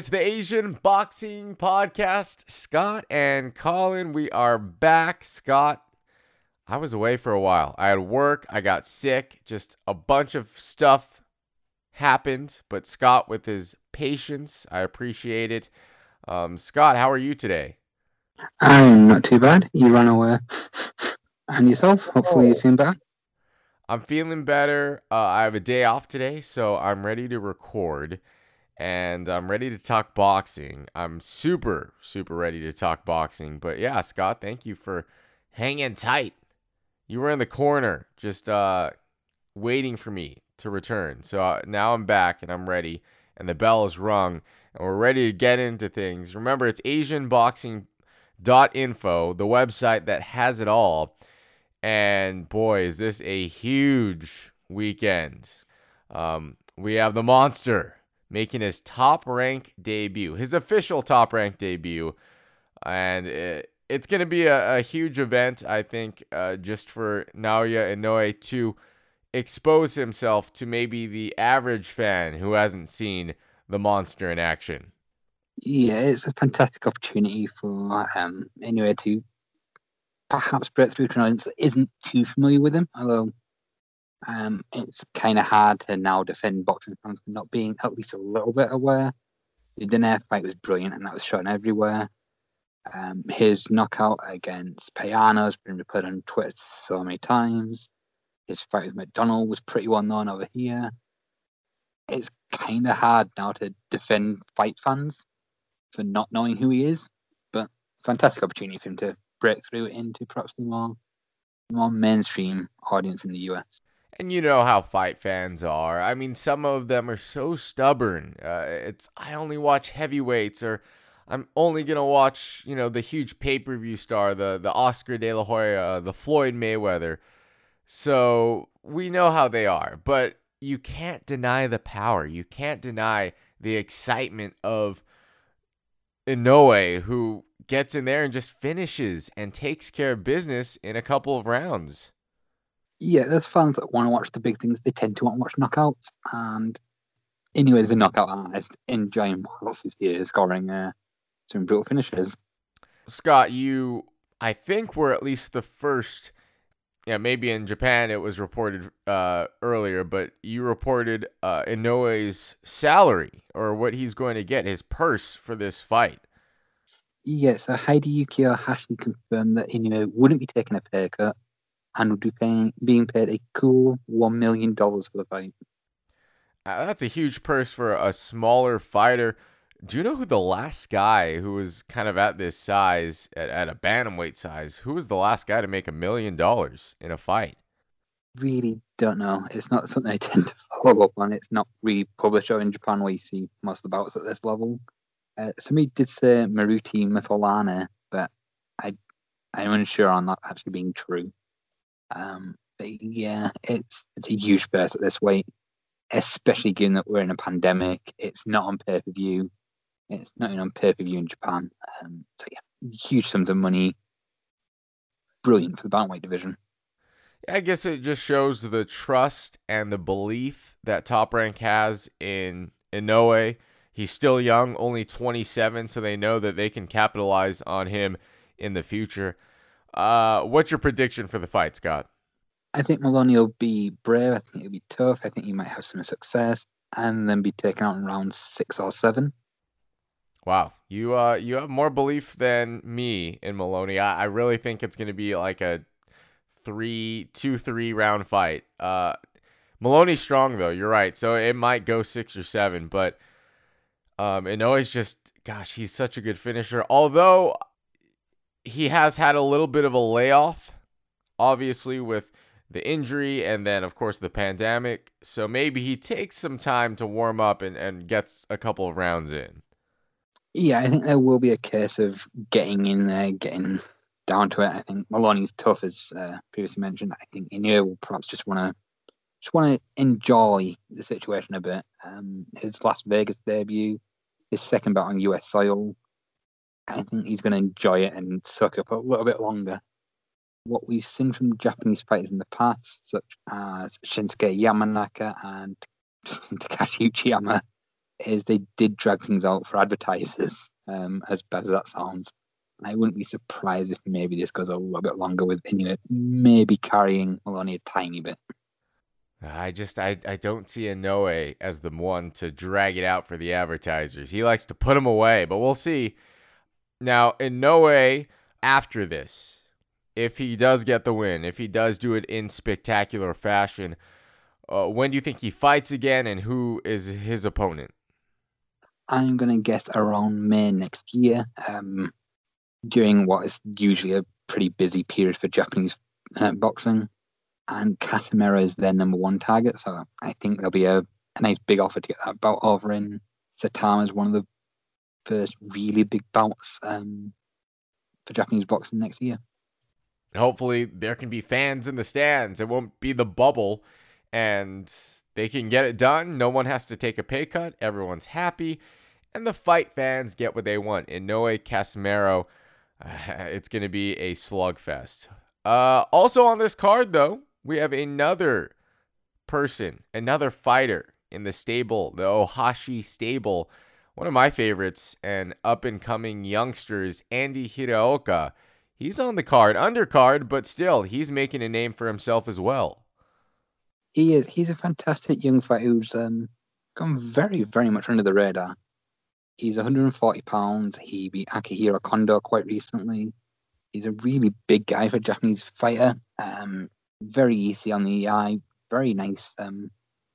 It's the Asian Boxing Podcast. Scott and Colin, we are back. Scott, I was away for a while. I had work, I got sick, just a bunch of stuff happened. But Scott, with his patience, I appreciate it. Um, Scott, how are you today? I'm not too bad. You ran away. And yourself? Hopefully you're feeling better. I'm feeling better. Uh, I have a day off today, so I'm ready to record and I'm ready to talk boxing. I'm super, super ready to talk boxing. But yeah, Scott, thank you for hanging tight. You were in the corner, just uh, waiting for me to return. So uh, now I'm back and I'm ready, and the bell is rung, and we're ready to get into things. Remember, it's AsianBoxing.info, the website that has it all. And boy, is this a huge weekend. Um, we have the monster making his top rank debut, his official top rank debut. And it, it's going to be a, a, huge event, I think, uh, just for Naoya Inoue to expose himself to maybe the average fan who hasn't seen the monster in action. Yeah, it's a fantastic opportunity for um, Inoue to perhaps break through to an audience that isn't too familiar with him, although um, it's kind of hard to now defend boxing fans for not being at least a little bit aware. The Donaire fight was brilliant and that was shown everywhere. Um, his knockout against Payano has been replayed on Twitter so many times. His fight with McDonnell was pretty well known over here. It's kind of hard now to defend fight fans for not knowing who he is, but fantastic opportunity for him to break through into perhaps the more, more mainstream audience in the US. And you know how fight fans are. I mean, some of them are so stubborn. Uh, it's I only watch heavyweights, or I'm only gonna watch you know the huge pay per view star, the the Oscar De La Hoya, the Floyd Mayweather. So we know how they are, but you can't deny the power. You can't deny the excitement of Inoue, who gets in there and just finishes and takes care of business in a couple of rounds yeah, there's fans that want to watch the big things. They tend to want to watch knockouts. And anyway, as a knockout artist, enjoying whilst he's here scoring uh, some brutal finishes. Scott, you, I think, were at least the first. Yeah, maybe in Japan it was reported uh, earlier, but you reported uh, Inoue's salary or what he's going to get, his purse for this fight. Yeah, so Hideaki Ohashi confirmed that Inoue wouldn't be taking a pay cut and would be paying, being paid a cool $1 million for the fight. Uh, that's a huge purse for a smaller fighter. Do you know who the last guy who was kind of at this size, at, at a bantamweight size, who was the last guy to make a million dollars in a fight? Really don't know. It's not something I tend to follow up on. It's not really published in Japan where you see most of the bouts at this level. Uh, somebody did say Moruti Mthalane, but I, I'm unsure on that actually being true. Um, yeah, it's it's a huge burst at this weight, especially given that we're in a pandemic. It's not on pay per view. It's not even on pay per view in Japan. Um, so yeah, huge sums of money. Brilliant for the bantamweight division. I guess it just shows the trust and the belief that Top Rank has in Inoue. He's still young, only 27, so they know that they can capitalize on him in the future. Uh, what's your prediction for the fight, Scott? I think Moloney will be brave. I think he'll be tough. I think he might have some success and then be taken out in round six or seven. Wow, you uh, you have more belief than me in Moloney. I, I really think it's going to be like a three, two, three round fight. Uh, Moloney's strong though. You're right. So it might go six or seven, but um, Inoue's just gosh, he's such a good finisher. Although he has had a little bit of a layoff, obviously, with the injury and then, of course, the pandemic. So maybe he takes some time to warm up and, and gets a couple of rounds in. Yeah, I think there will be a case of getting in there, getting down to it. I think Moloney's tough, as uh, previously mentioned. I think Inoue will perhaps just want to just want to enjoy the situation a bit. Um, his Las Vegas debut, his second bout on US soil, I think he's going to enjoy it and suck up a little bit longer. What we've seen from Japanese fighters in the past, such as Shinsuke Yamanaka and Takashi Uchiyama, is they did drag things out for advertisers, um, as bad as that sounds. I wouldn't be surprised if maybe this goes a little bit longer with Inoue maybe carrying Moloney a tiny bit. I just I, I don't see Inoue as the one to drag it out for the advertisers. He likes to put them away, but we'll see. Now, Inoue after this, if he does get the win, if he does do it in spectacular fashion, uh, when do you think he fights again, and who is his opponent? I'm gonna guess around May next year, um, during what is usually a pretty busy period for Japanese uh, boxing and Casimero is their number one target. So I think there'll be a, a nice big offer to get that bout over in Saitama is one of the first really big bouts um, for Japanese boxing next year. Hopefully, there can be fans in the stands. It won't be the bubble, and they can get it done. No one has to take a pay cut. Everyone's happy, and the fight fans get what they want. Inoue Casimero, uh, it's going to be a slugfest. Uh, also on this card, though, we have another person, another fighter in the stable, the Ohashi stable. One of my favorites and up and coming youngsters, Andy Hiraoka. He's on the card, undercard, but still, he's making a name for himself as well. He is. He's a fantastic young fighter who's um, gone very, very much under the radar. He's 140 pounds. He beat Akihiro Kondo quite recently. He's a really big guy for a Japanese fighter. Um, very easy on the eye, very nice, um,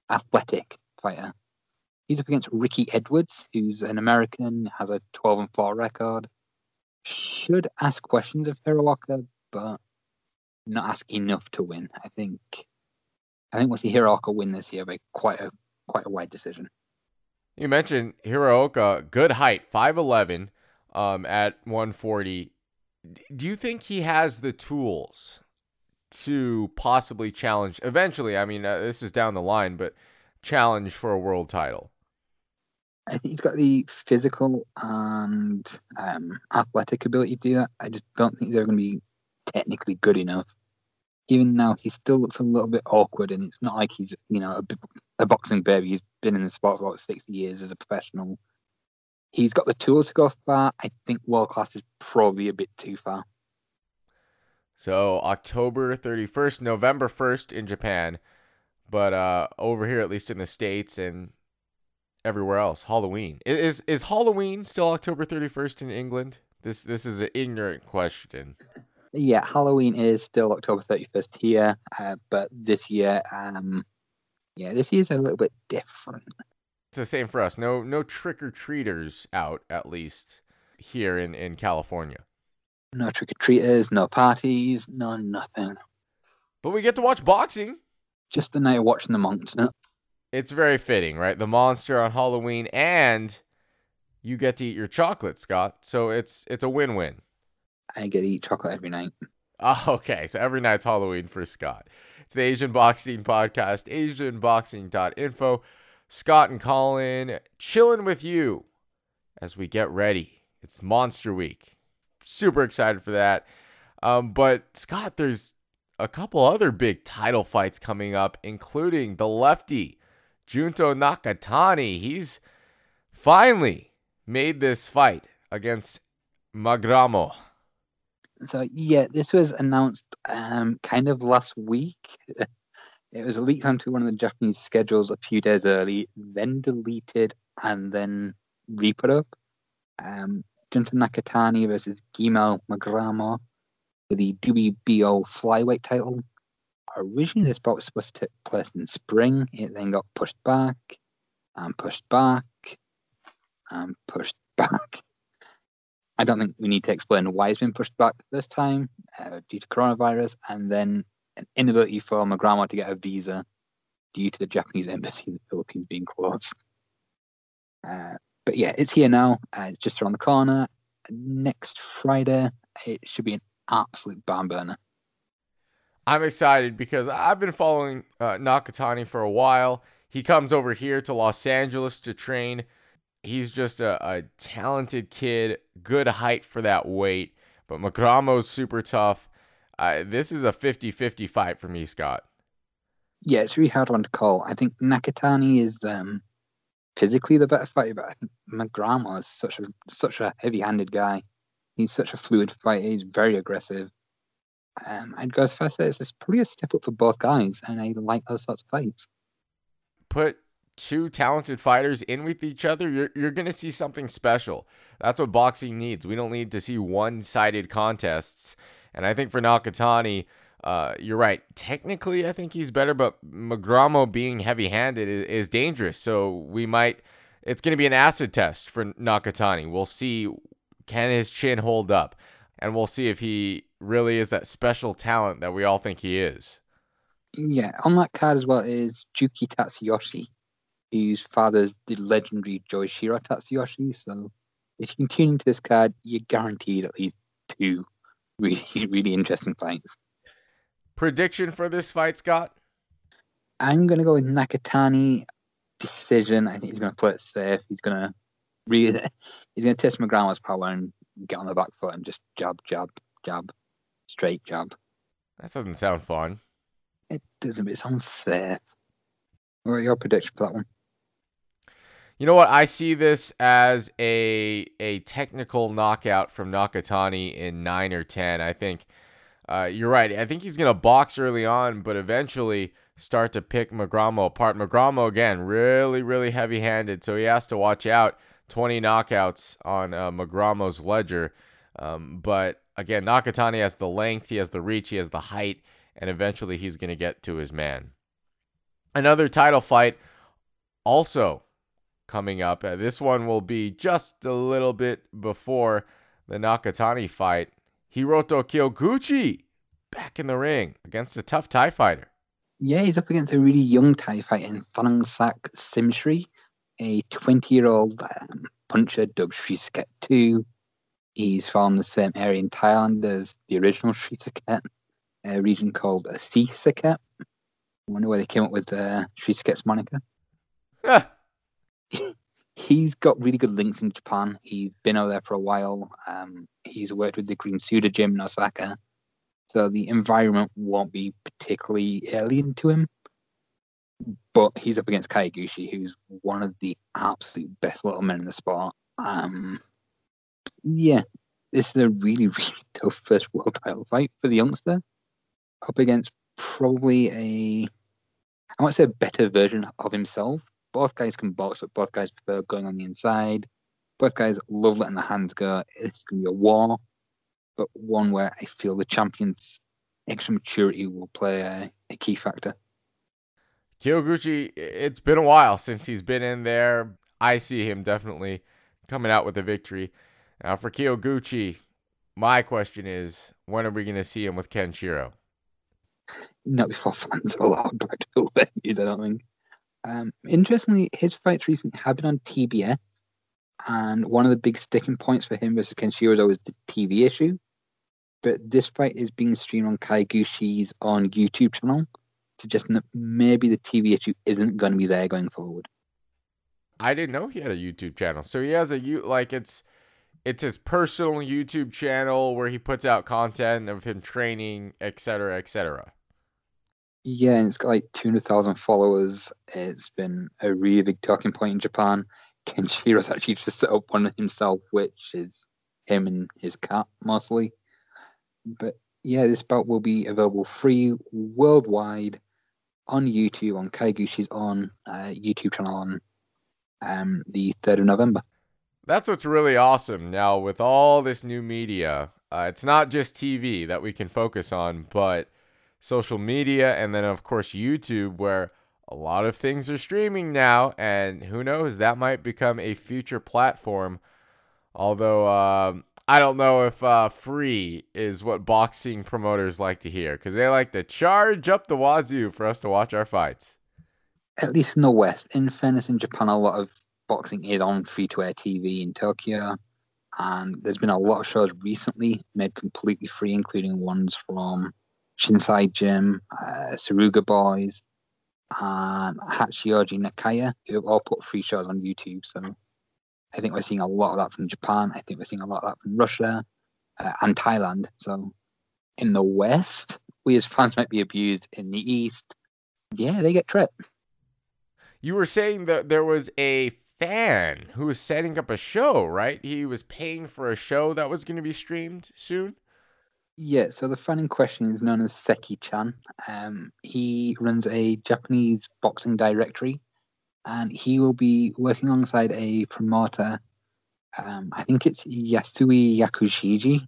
athletic fighter. He's up against Ricky Edwards, who's an American, has a 12 and 4 record. Should ask questions of Hiraoka, but not ask enough to win. I think. I think we'll see Hiraoka win this year by quite a quite a wide decision. You mentioned Hiraoka, good height, 5'11 um, at 140. Do you think he has the tools to possibly challenge eventually. I mean, uh, this is down the line, but challenge for a world title. I think he's got the physical and um, athletic ability to do that. I just don't think they're going to be technically good enough. Even now, he still looks a little bit awkward, and it's not like he's, you know, a, a boxing baby. He's been in the sport for about 60 years as a professional. He's got the tools to go far. I think world class is probably a bit too far. So October 31st, November 1st in Japan, but uh, over here, at least in the states and everywhere else, Halloween is is Halloween still October 31st in England? This this is an ignorant question. Yeah, Halloween is still October 31st here, uh, but this year, um, yeah, this year's a little bit different. It's the same for us. No no trick or treaters out at least here in in California. No trick or treaters, no parties, no nothing. But we get to watch boxing. Just the night of watching the monster. It's very fitting, right? The monster on Halloween, and you get to eat your chocolate, Scott. So it's it's a win-win. I get to eat chocolate every night. Oh, okay. So every night's Halloween for Scott. It's the Asian Boxing Podcast, AsianBoxing.info. Scott and Colin chilling with you as we get ready. It's Monster Week super excited for that. Um, but Scott, there's a couple other big title fights coming up, including the lefty Junto Nakatani. He's finally made this fight against Magramo. So yeah, this was announced um, kind of last week. It was leaked onto one of the Japanese schedules a few days early, then deleted and then re-put up. Um, Junto Nakatani versus Giemel Magramo for the WBO flyweight title. Originally, this bout was supposed to take place in spring. It then got pushed back and pushed back and pushed back. I don't think we need to explain why it's been pushed back this time uh, due to coronavirus, and then an inability for Magramo to get a visa due to the Japanese embassy in the Philippines being closed. Uh, but yeah, it's here now. Uh, it's just around the corner. Next Friday, it should be an absolute barn burner. I'm excited because I've been following uh, Nakatani for a while. He comes over here to Los Angeles to train. He's just a, a talented kid, good height for that weight. But Magramo's super tough. Uh, this is a 50 50 fight for me, Scott. Yeah, it's really hard one to call. I think Nakatani is um, physically the better fighter, but I think Magramo is such a such a heavy-handed guy. He's such a fluid fighter. He's very aggressive. Um, I'd go as far as it's probably a step up for both guys, and I like those sorts of fights. Put two talented fighters in with each other, you're you're gonna see something special. That's what boxing needs. We don't need to see one-sided contests. And I think for Nakatani, uh, you're right. Technically, I think he's better, but Magramo being heavy-handed is, is dangerous. So we might. It's going to be an acid test for Nakatani. We'll see can his chin hold up, and we'll see if he really is that special talent that we all think he is. Yeah, on that card as well is Juki Tatsuyoshi, whose father's the legendary Joichiro Tatsuyoshi. So if you can tune into this card, you're guaranteed at least two really, really interesting fights. Prediction for this fight, Scott? I'm going to go with Nakatani decision. I think he's going to play it safe. He's going to really, he's going to test Magramo's power and get on the back foot and just jab, jab, jab, straight jab. That doesn't sound fun. It doesn't, it sounds safe. What are your prediction for that one? You know what? I see this as a a technical knockout from Nakatani in nine or ten. I think uh, you're right. I think he's gonna box early on, but eventually start to pick Magramo apart. Magramo again, really, really heavy-handed, so he has to watch out. 20 knockouts on uh, Magramo's ledger, um, but again, Nakatani has the length, he has the reach, he has the height, and eventually he's gonna get to his man. Another title fight, also coming up. Uh, this one will be just a little bit before the Nakatani fight. Hiroto Kyoguchi back in the ring against a tough Thai fighter. Yeah, he's up against a really young Thai fighter in Thanongsak Simsri, a 20 year old um, puncher dubbed Srisaket 2. He's from the same area in Thailand as the original Srisaket, a region called Asisaket. I wonder where they came up with uh, Srisaket's moniker. he's got really good links in Japan. He's been over there for a while. Um, he's worked with the Green Tsuda gym in Osaka. So the environment won't be particularly alien to him. But he's up against Kyoguchi, who's one of the absolute best little men in the sport. Um, yeah, this is a really, really tough first world title fight for the youngster. Up against probably a, I to say a better version of himself both guys can box, but both guys prefer going on the inside. Both guys love letting the hands go. It's going to be a war, but one where I feel the champion's extra maturity will play a, a key factor. Kyoguchi, it's been a while since he's been in there. I see him definitely coming out with a victory. Now, for Kyoguchi, my question is when are we going to see him with Kenshiro? Not before fans are allowed back to the venues, I don't think. Um, interestingly, his fights recently have been on TBS, and one of the big sticking points for him versus Kenshiro is always the TV issue. But this fight is being streamed on Kyoguchi's on YouTube channel, suggesting that maybe the TV issue isn't going to be there going forward. I didn't know he had a YouTube channel. So he has a you like it's it's his personal YouTube channel where he puts out content of him training, etc., etc. Yeah, and it's got like 200,000 followers. It's been a really big talking point in Japan. Kenshiro's actually just set up one himself, which is him and his cat mostly. But yeah, this bout will be available free worldwide on YouTube, on Kyoguchi's on uh, YouTube channel on um, the 3rd of November. That's what's really awesome now with all this new media. Uh, it's not just TV that we can focus on, but social media, and then, of course, YouTube, where a lot of things are streaming now. And who knows, that might become a future platform. Although, uh, I don't know if uh, free is what boxing promoters like to hear because they like to charge up the wazoo for us to watch our fights. At least in the West. In fairness, in Japan, a lot of boxing is on free to air TV in Tokyo. And there's been a lot of shows recently made completely free, including ones from Shinsai Gym, uh, Suruga Boys, and Hachioji Nakaya, who have all put free shows on YouTube. So I think we're seeing a lot of that from Japan. I think we're seeing a lot of that from Russia uh, and Thailand. So in the West, we as fans might be abused. In the East, yeah, they get tripped. You were saying that there was a fan who was setting up a show, right? He was paying for a show that was going to be streamed soon. Yeah, so the fan in question is known as Seki Chan. Um, he runs a Japanese boxing directory, and he will be working alongside a promoter. Um, I think it's Yasuei Yakushiji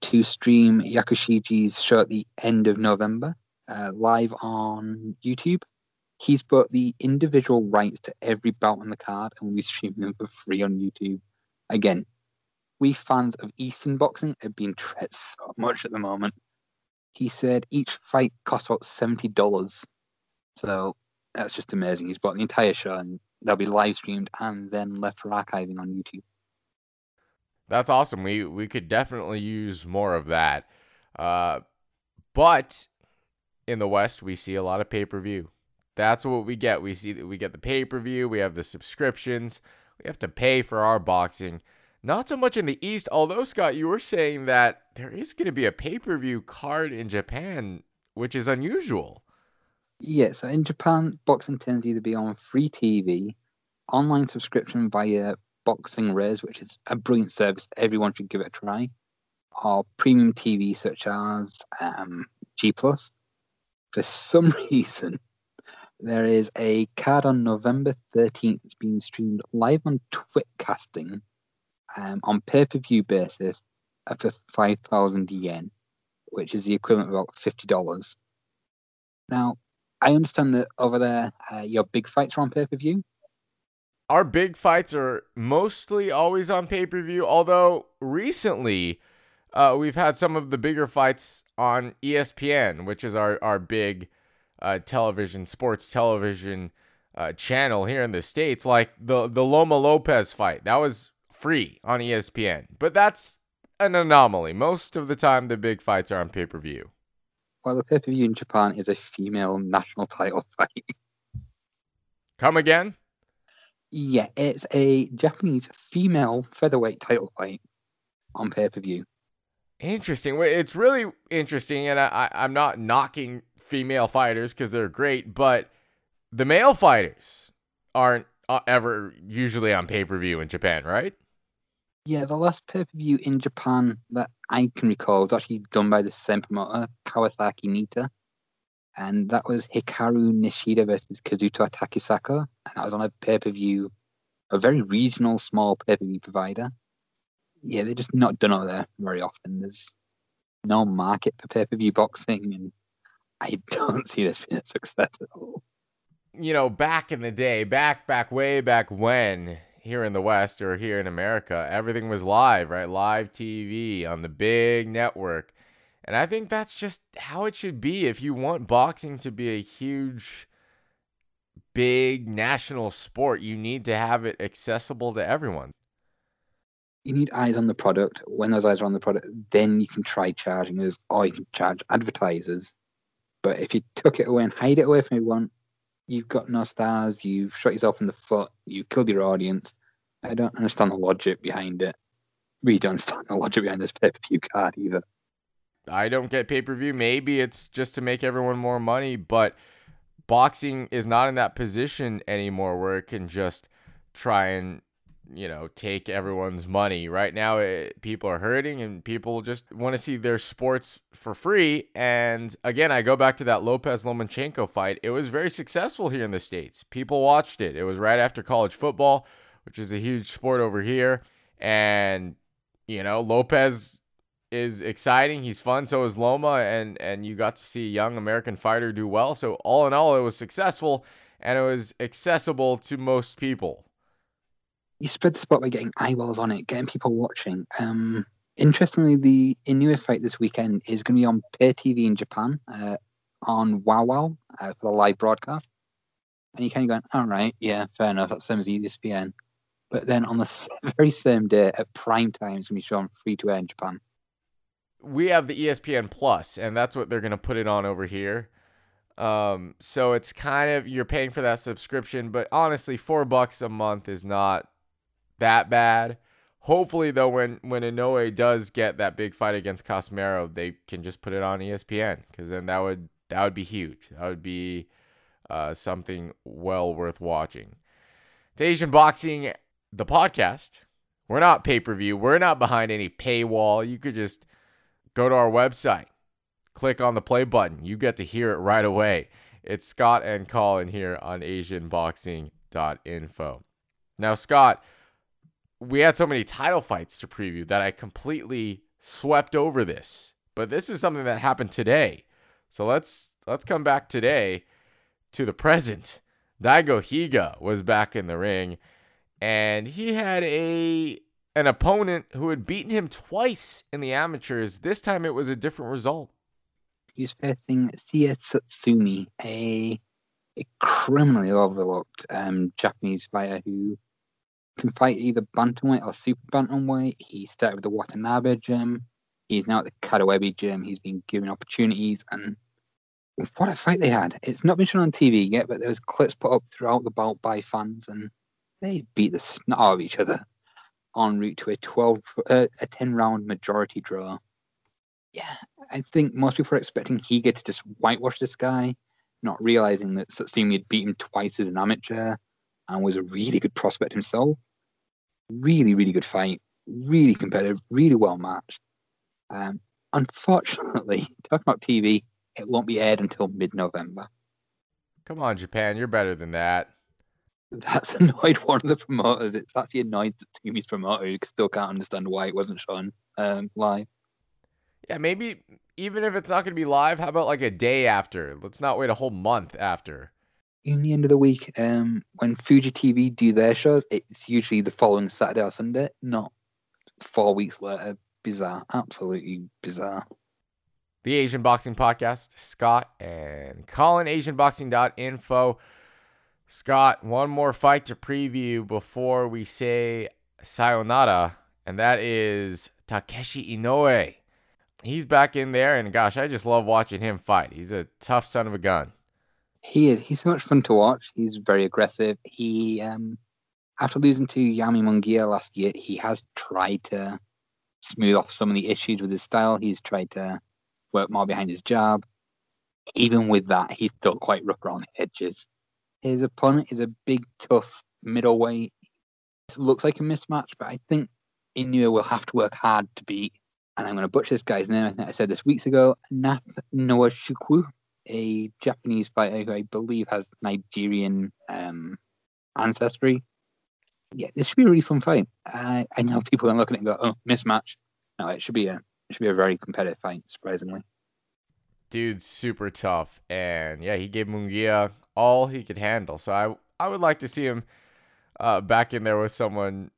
to stream Yakushiji's show at the end of November, uh, live on YouTube. He's bought the individual rights to every bout on the card and we stream them for free on YouTube. Again, we fans of Eastern boxing have been treated so much at the moment. He said each fight costs about seventy dollars, so that's just amazing. He's bought the entire show and they'll be live streamed and then left for archiving on YouTube. That's awesome. We we could definitely use more of that. Uh, but in the West, we see a lot of pay per view. That's what we get. We see that we get the pay per view. We have the subscriptions. We have to pay for our boxing. Not so much in the East, although, Scott, you were saying that there is going to be a pay per view card in Japan, which is unusual. Yeah, so in Japan, boxing tends to either be on free TV, online subscription via Boxing Raise, which is a brilliant service. Everyone should give it a try, or premium TV such as um, G Plus. For some reason, there is a card on November 13th that's being streamed live on Twitcasting um, on pay per view basis for 5,000 yen, which is the equivalent of about $50. Now, I understand that over there, uh, your big fights are on pay per view. Our big fights are mostly always on pay per view, although recently uh, we've had some of the bigger fights on ESPN, which is our, our big uh, television, sports television uh, channel here in the States, like the, the Loma Lopez fight. That was free on ESPN. But that's an anomaly. Most of the time, the big fights are on pay per view. Well, the pay per view in Japan is a female national title fight. Come again? Yeah, it's a Japanese female featherweight title fight on pay per view. Interesting. It's really interesting, and I, I, am not knocking female fighters because they're great, but the male fighters aren't uh, ever usually on pay per view in Japan, right? Yeah, the last pay per view in Japan that I can recall was actually done by the same promoter, Kawasaki Nitta. And that was Hikaru Nishida versus Kazuto Takesako. And that was on a pay per view, a very regional, small pay per view provider. Yeah, they're just not done over there very often. There's no market for pay per view boxing, and I don't see this being a success at all. You know, back in the day, back, back, way back when, here in the West or here in America, everything was live, right? Live TV on the big network. And I think that's just how it should be. If you want boxing to be a huge, big national sport, you need to have it accessible to everyone. You need eyes on the product. When those eyes are on the product, then you can try charging us or you can charge advertisers. But if you took it away and hide it away from everyone, you've got no stars, you've shot yourself in the foot, you've killed your audience. I don't understand the logic behind it. We don't understand the logic behind this pay per view card either. I don't get pay per view. Maybe it's just to make everyone more money, but boxing is not in that position anymore where it can just try and you know, take everyone's money. Right now, it, people are hurting and people just want to see their sports for free. And again, I go back to that Lopez Lomachenko fight. It was very successful here in the States. People watched it. It was right after college football, which is a huge sport over here. And, you know, Lopez is exciting. He's fun. So is Loma. And, and you got to see a young American fighter do well. So, all in all, it was successful and it was accessible to most people you spread the spot by getting eyeballs on it, getting people watching. Um, interestingly, the Inoue fight this weekend is going to be on pay TV in Japan uh, on Wow Wow uh, for the live broadcast. And you kind of going, all right, yeah, fair enough. That's the same as ESPN. But then on the very same day at prime time, it's going to be shown free to air in Japan. We have the ESPN Plus, and that's what they're going to put it on over here. Um, so it's kind of you're paying for that subscription, but honestly, four bucks a month is not that bad. Hopefully, though, when when Inoue does get that big fight against Casimero, they can just put it on ESPN because then that would that would be huge. That would be uh, something well worth watching. to Asian Boxing, the podcast. We're not pay per view. We're not behind any paywall. You could just go to our website, click on the play button. You get to hear it right away. It's Scott and Colin here on AsianBoxing.info. Now, Scott, we had so many title fights to preview that I completely swept over this. But this is something that happened today. So let's let's come back today to the present. Daigo Higa was back in the ring and he had a an opponent who had beaten him twice in the amateurs. This time it was a different result. He's facing Seiya Tsutsumi, a, a criminally overlooked um, Japanese fighter who can fight either bantamweight or super bantamweight. He started with the Watanabe gym. He's now at the Kadoebi gym. He's been given opportunities, and what a fight they had! It's not been shown on TV yet, but there was clips put up throughout the bout by fans, and they beat the snot out of each other en route to a 12, uh, a 10 round majority draw. Yeah, I think most people are expecting Higa to just whitewash this guy, not realizing that Tsutsumi had beaten twice as an amateur and was a really good prospect himself. Really, really good fight. Really competitive. Really well matched. Um, unfortunately, talking about TV, it won't be aired until mid-November. Come on, Japan, you're better than that. That's annoyed one of the promoters. It's actually annoyed Tsutsumi promoter who still can't understand why it wasn't shown um, live. Yeah, maybe even if it's not going to be live, how about like a day after? Let's not wait a whole month after in the end of the week, um, when Fuji TV do their shows, it's usually the following Saturday or Sunday, not four weeks later. Bizarre, absolutely bizarre. The Asian Boxing Podcast, Scott and Colin, AsianBoxing.info. Scott, one more fight to preview before we say sayonara, and that is Takeshi Inoue. He's back in there, and gosh, I just love watching him fight. He's a tough son of a gun. He is. He's so much fun to watch. He's very aggressive. He, um, after losing to Jaime Munguia last year, he has tried to smooth off some of the issues with his style. He's tried to work more behind his jab. Even with that, he's still quite rough around the edges. His opponent is a big, tough middleweight. It looks like a mismatch, but I think Inoue will have to work hard to beat. And I'm going to butcher this guy's name. I think I said this weeks ago. Nath Nwachukwu a Japanese fighter who I believe has Nigerian um, ancestry. Yeah, this should be a really fun fight. I, I know people are looking at it and go, "Oh, mismatch." No, it should be a it should be a very competitive fight. Surprisingly, dude's super tough, and yeah, he gave Munguia all he could handle. So I I would like to see him uh, back in there with someone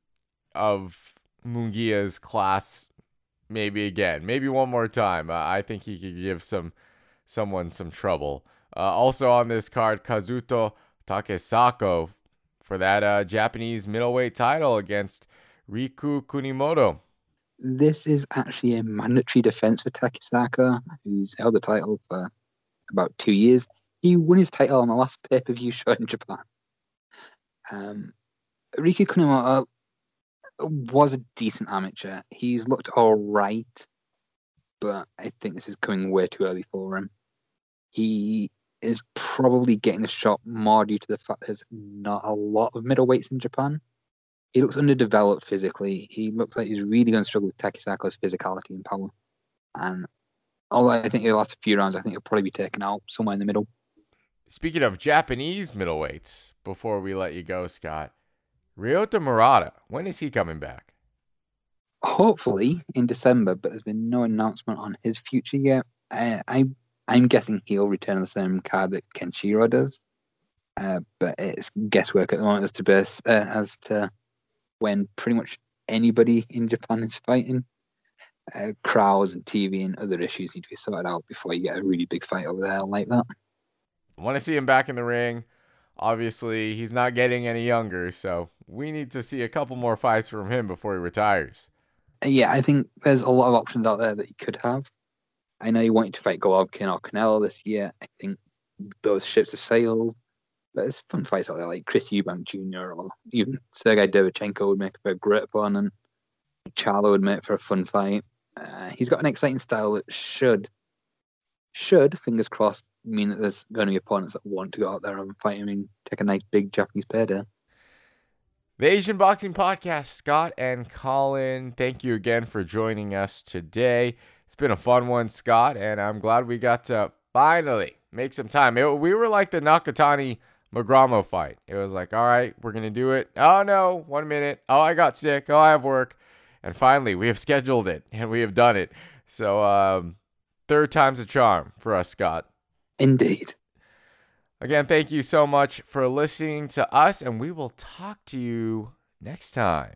of Munguia's class, maybe again, maybe one more time. Uh, I think he could give some someone some trouble. Uh, also on this card, Kazuto Takesako for that uh, Japanese middleweight title against Riku Kunimoto. This is actually a mandatory defense for Takesako, who's held the title for about two years. He won his title on the last pay per view show in Japan. Um, Riku Kunimoto was a decent amateur. He's looked all right, but I think this is coming way too early for him. He is probably getting a shot more due to the fact there's not a lot of middleweights in Japan. He looks underdeveloped physically. He looks like he's really going to struggle with Takesako's physicality and power. And although I think he'll last a few rounds, I think he'll probably be taken out somewhere in the middle. Speaking of Japanese middleweights, before we let you go, Scott, Ryota Murata, when is he coming back? hopefully in December, but there's been no announcement on his future yet. Uh, I, I I'm guessing he'll return the same card that Kenshiro does, uh, but it's guesswork at the moment as to base, uh, as to when pretty much anybody in Japan is fighting. Uh, crowds and TV and other issues need to be sorted out before you get a really big fight over there like that. I want to see him back in the ring. Obviously, he's not getting any younger, so we need to see a couple more fights from him before he retires yeah, I think there's a lot of options out there that he could have. I know he wanted to fight Golovkin or Canelo this year. I think those ships have sailed. But there's fun fights out there like Chris Eubank Jr. or even Sergey Derevyanchenko would make for a great opponent. Charlo would make for a fun fight. Uh, he's got an exciting style that should, should fingers crossed, mean that there's going to be opponents that want to go out there and fight him and take a nice big Japanese payday. The Asian Boxing Podcast, Scott and Colin, thank you again for joining us today. It's been a fun one, Scott, and I'm glad we got to finally make some time. It, we were like the Nakatani Magramo fight. It was like, all right, we're going to do it. Oh, no, one minute. Oh, I got sick. Oh, I have work. And finally, we have scheduled it and we have done it. So, um, third time's a charm for us, Scott. Indeed. Again, thank you so much for listening to us, and we will talk to you next time.